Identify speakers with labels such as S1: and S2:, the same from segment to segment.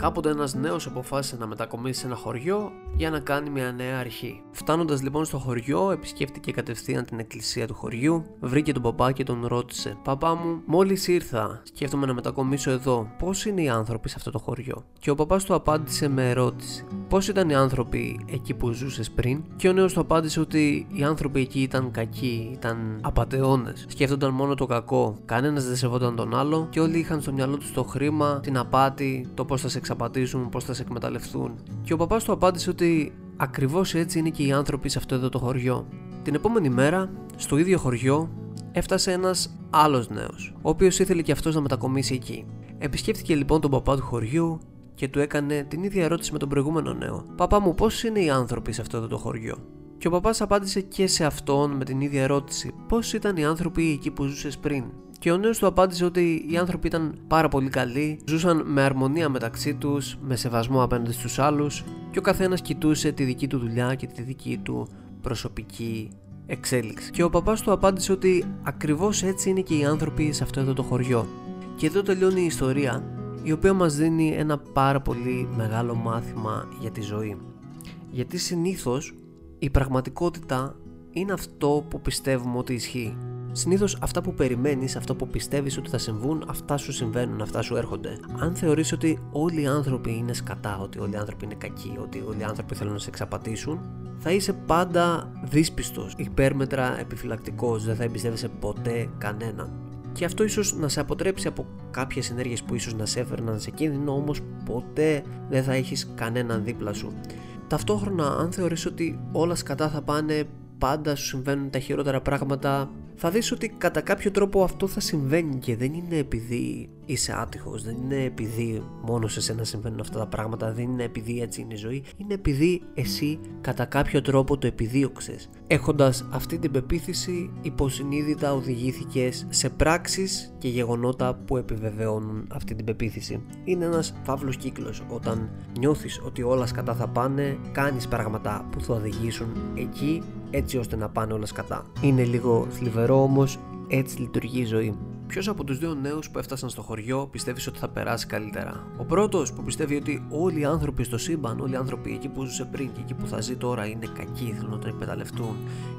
S1: Κάποτε ένας νέος αποφάσισε να μετακομίσει σε ένα χωριό για να κάνει μια νέα αρχή. Φτάνοντας λοιπόν στο χωριό, επισκέφτηκε κατευθείαν την εκκλησία του χωριού, βρήκε τον παπά και τον ρώτησε: Παπά μου, μόλις ήρθα, σκέφτομαι να μετακομίσω εδώ. Πώς είναι οι άνθρωποι σε αυτό το χωριό; Και ο παπάς του απάντησε με ερώτηση: Πώς ήταν οι άνθρωποι εκεί που ζούσες πριν. Και ο νέος του απάντησε ότι οι άνθρωποι εκεί ήταν κακοί, ήταν απαταιώνες. Σκέφτονταν μόνο το κακό, κανένας δεν σεβόταν τον άλλο και όλοι είχαν στο μυαλό τους το χρήμα, την απάτη, το πώς θα σε εξαπατήσουν, πώς θα σε εκμεταλλευτούν. Και ο παπάς του απάντησε ότι ακριβώς έτσι είναι και οι άνθρωποι σε αυτό εδώ το χωριό. Την επόμενη μέρα, στο ίδιο χωριό, έφτασε ένας άλλος νέος, ο οποίος ήθελε και αυτός να μετακομίσει εκεί. Επισκέφτηκε λοιπόν τον παπά του χωριού και του έκανε την ίδια ερώτηση με τον προηγούμενο νέο. Παπά μου, πώς είναι οι άνθρωποι σε αυτό εδώ το χωριό; Και ο παπάς απάντησε και σε αυτόν με την ίδια ερώτηση. Πώς ήταν οι άνθρωποι εκεί που ζούσες πριν; Και ο νέος του απάντησε ότι οι άνθρωποι ήταν πάρα πολύ καλοί, ζούσαν με αρμονία μεταξύ τους, με σεβασμό απέναντι στους άλλους και ο καθένας κοιτούσε τη δική του δουλειά και τη δική του προσωπική εξέλιξη. Και ο παπάς του απάντησε ότι ακριβώς έτσι είναι και οι άνθρωποι σε αυτό εδώ το χωριό. Και εδώ τελειώνει η ιστορία, η οποία μας δίνει ένα πάρα πολύ μεγάλο μάθημα για τη ζωή. Γιατί συνήθως η πραγματικότητα είναι αυτό που πιστεύουμε ότι ισχύει. Συνήθως αυτά που περιμένεις, αυτά που πιστεύεις ότι θα συμβούν, αυτά σου συμβαίνουν, αυτά σου έρχονται. Αν θεωρείς ότι όλοι οι άνθρωποι είναι σκατά, ότι όλοι οι άνθρωποι είναι κακοί, ότι όλοι οι άνθρωποι θέλουν να σε εξαπατήσουν, θα είσαι πάντα δύσπιστος, υπέρμετρα επιφυλακτικός, δεν θα εμπιστεύεσαι ποτέ κανέναν. Και αυτό ίσως να σε αποτρέψει από κάποιες ενέργειες που ίσως να σε έφερναν σε κίνδυνο, όμως ποτέ δεν θα έχεις κανέναν δίπλα σου. Ταυτόχρονα, αν θεωρείς ότι όλα σκατά θα πάνε, πάντα σου συμβαίνουν τα χειρότερα πράγματα, θα δεις ότι κατά κάποιο τρόπο αυτό θα συμβαίνει και δεν είναι επειδή είσαι άτυχος, δεν είναι επειδή μόνος σε σένα συμβαίνουν αυτά τα πράγματα, δεν είναι επειδή έτσι είναι η ζωή, είναι επειδή εσύ κατά κάποιο τρόπο το επιδίωξες. Έχοντας αυτή την πεποίθηση υποσυνείδητα οδηγήθηκες σε πράξεις και γεγονότα που επιβεβαιώνουν αυτή την πεποίθηση. Είναι ένας φαύλος κύκλος όταν νιώθεις ότι όλα σκατά θα πάνε, κάνεις πράγματα που θα οδηγήσουν εκεί έτσι ώστε να πάνε όλα σκατά. Είναι λίγο θλιβερό όμως έτσι λειτουργεί η ζωή. Ποιος από τους δύο νέους που έφτασαν στο χωριό πιστεύεις ότι θα περάσει καλύτερα; Ο πρώτος που πιστεύει ότι όλοι οι άνθρωποι στο σύμπαν, όλοι οι άνθρωποι εκεί που ζούσε πριν και εκεί που θα ζει τώρα είναι κακοί, θέλουν να τον εκμεταλλευτούν,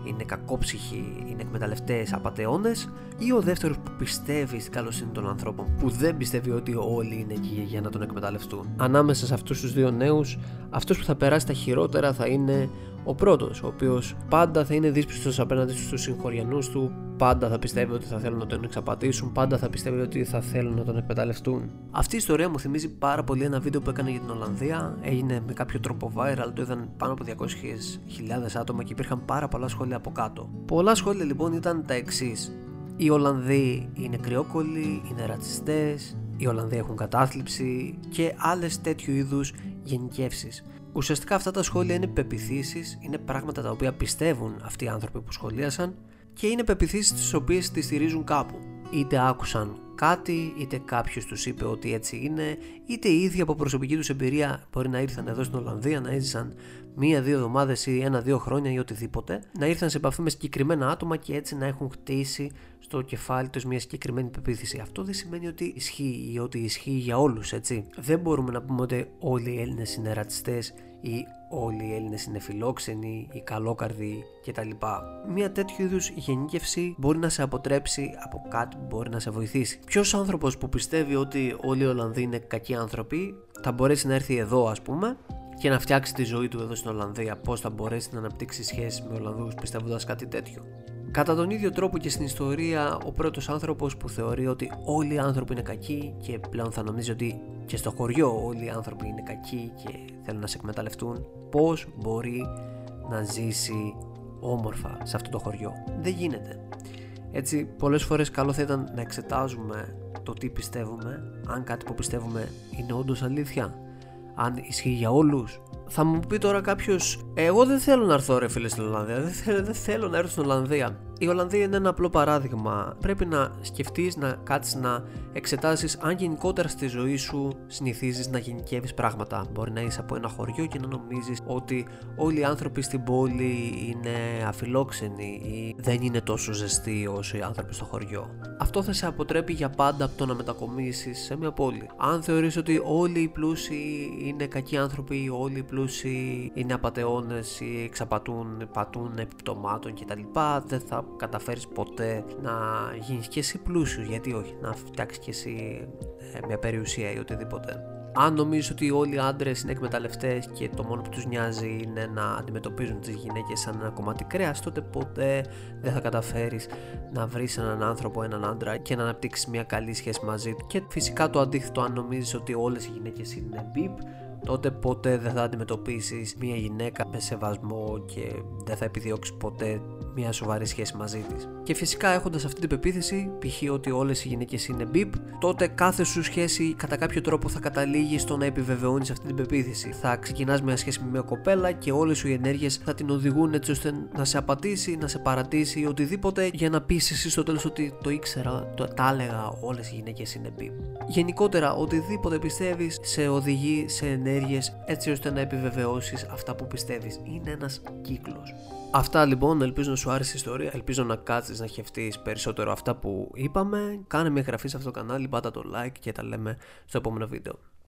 S1: είναι κακόψυχοι, είναι εκμεταλλευτές, απαταιώνες, ή ο δεύτερος που πιστεύει στην καλοσύνη των ανθρώπων, που δεν πιστεύει ότι όλοι είναι εκεί για να τον εκμεταλλευτούν. Ανάμεσα σε αυτούς τους δύο νέους, αυτός που θα περάσει τα χειρότερα θα είναι ο πρώτος, ο οποίος πάντα θα είναι δύσπιστος απέναντι στους συγχωριανούς του, πάντα θα πιστεύει ότι θα θέλουν να τον εξαπατήσουν, πάντα θα πιστεύει ότι θα θέλουν να τον εκμεταλλευτούν. Αυτή η ιστορία μου θυμίζει πάρα πολύ ένα βίντεο που έκανε για την Ολλανδία. Έγινε με κάποιο τρόπο viral, το είδαν πάνω από 200.000 άτομα και υπήρχαν πάρα πολλά σχόλια από κάτω. Πολλά σχόλια λοιπόν ήταν τα εξής. Οι Ολλανδοί είναι κρυόκολλοι, είναι ρατσιστές, οι Ολλανδοί έχουν κατάθλιψη και άλλες τέτοιου είδους γενικεύσεις. Ουσιαστικά αυτά τα σχόλια είναι πεπιθήσεις, είναι πράγματα τα οποία πιστεύουν αυτοί οι άνθρωποι που σχολίασαν και είναι πεπιθήσεις τις οποίες τις στηρίζουν κάπου. Είτε άκουσαν κάτι, είτε κάποιος τους είπε ότι έτσι είναι, είτε οι ίδιοι από προσωπική τους εμπειρία μπορεί να ήρθαν εδώ στην Ολλανδία, να έζησαν μία-δύο εβδομάδες ή ένα-δύο χρόνια ή οτιδήποτε, να ήρθαν σε επαφή με συγκεκριμένα άτομα και έτσι να έχουν χτίσει στο κεφάλι τους μια συγκεκριμένη πεποίθηση. Αυτό δεν σημαίνει ότι ισχύει ή ότι ισχύει για όλους, έτσι. Δεν μπορούμε να πούμε ότι όλοι οι Έλληνες είναι ρατσιστές ή όλοι οι Έλληνες είναι φιλόξενοι ή καλόκαρδοι κτλ. Μια τέτοιου είδους γενίκευση μπορεί να σε αποτρέψει από κάτι που μπορεί να σε βοηθήσει. Ποιος άνθρωπος που πιστεύει ότι όλοι οι Ολλανδοί είναι κακοί άνθρωποι θα μπορέσει να έρθει εδώ, ας πούμε, και να φτιάξει τη ζωή του εδώ στην Ολλανδία. Πώς θα μπορέσει να αναπτύξει σχέσεις με Ολλανδούς πιστεύοντας κάτι τέτοιο. Κατά τον ίδιο τρόπο και στην ιστορία, ο πρώτος άνθρωπος που θεωρεί ότι όλοι οι άνθρωποι είναι κακοί και πλέον θα νομίζει ότι και στο χωριό όλοι οι άνθρωποι είναι κακοί και θέλουν να σε εκμεταλλευτούν, πώς μπορεί να ζήσει όμορφα σε αυτό το χωριό. Δεν γίνεται. Έτσι, πολλές φορές καλό θα ήταν να εξετάζουμε το τι πιστεύουμε, αν κάτι που πιστεύουμε είναι όντως αλήθεια, αν ισχύει για όλους, θα μου πει τώρα κάποιος, Εγώ δεν θέλω να έρθω ρε φίλε στην Ολλανδία. Δεν θέλω, δεν θέλω να έρθω στην Ολλανδία. Η Ολλανδία είναι ένα απλό παράδειγμα. Πρέπει να σκεφτείς, να κάτσεις να εξετάσεις αν γενικότερα στη ζωή σου συνηθίζεις να γενικεύεις πράγματα. Μπορεί να είσαι από ένα χωριό και να νομίζεις ότι όλοι οι άνθρωποι στην πόλη είναι αφιλόξενοι ή δεν είναι τόσο ζεστοί όσο οι άνθρωποι στο χωριό. Αυτό θα σε αποτρέπει για πάντα από το να μετακομίσεις σε μια πόλη. Αν θεωρείς ότι όλοι οι πλούσιοι είναι κακοί άνθρωποι, όλοι οι πλούσιοι είναι απαταιώνες ή εξαπατούν, πατούν επιπτωμάτων κτλ., δεν θα καταφέρεις ποτέ να γίνεις και εσύ πλούσιος. Γιατί όχι, να φτιάξεις και εσύ ε, μια περιουσία ή οτιδήποτε. Αν νομίζεις ότι όλοι οι άντρες είναι εκμεταλλευτές και το μόνο που τους νοιάζει είναι να αντιμετωπίζουν τις γυναίκες σαν ένα κομμάτι κρέας, τότε ποτέ δεν θα καταφέρεις να βρεις έναν άνθρωπο, έναν άντρα και να αναπτύξεις μια καλή σχέση μαζί του. Και φυσικά το αντίθετο, αν νομίζεις ότι όλες οι γυναίκες είναι μπιπ, τότε ποτέ δεν θα αντιμετωπίσεις μια γυναίκα με σεβασμό και δεν θα επιδιώξεις ποτέ μια σοβαρή σχέση μαζί της. Και φυσικά έχοντας αυτή την πεποίθηση, π.χ. ότι όλες οι γυναίκες είναι μπιπ, τότε κάθε σου σχέση κατά κάποιο τρόπο θα καταλήγει στο να επιβεβαιώνεις αυτή την πεποίθηση. Θα ξεκινάς μια σχέση με μια κοπέλα και όλες σου οι ενέργειες θα την οδηγούν έτσι ώστε να σε απατήσει, να σε παρατήσει ή οτιδήποτε για να πεις εσύ στο τέλος ότι το ήξερα, το, τα έλεγα, όλες οι γυναίκες είναι μπιπ. Γενικότερα, οτιδήποτε πιστεύεις σε οδηγεί σε ενέργειες έτσι ώστε να επιβεβαιώσεις αυτά που πιστεύεις. Είναι ένας κύκλος. Αυτά λοιπόν, ελπίζω να σου άρεσε η ιστορία, ελπίζω να κάτσεις να σκεφτεί περισσότερο αυτά που είπαμε. Κάνε μια εγγραφή σε αυτό το κανάλι, πάτα το like και τα λέμε στο επόμενο βίντεο.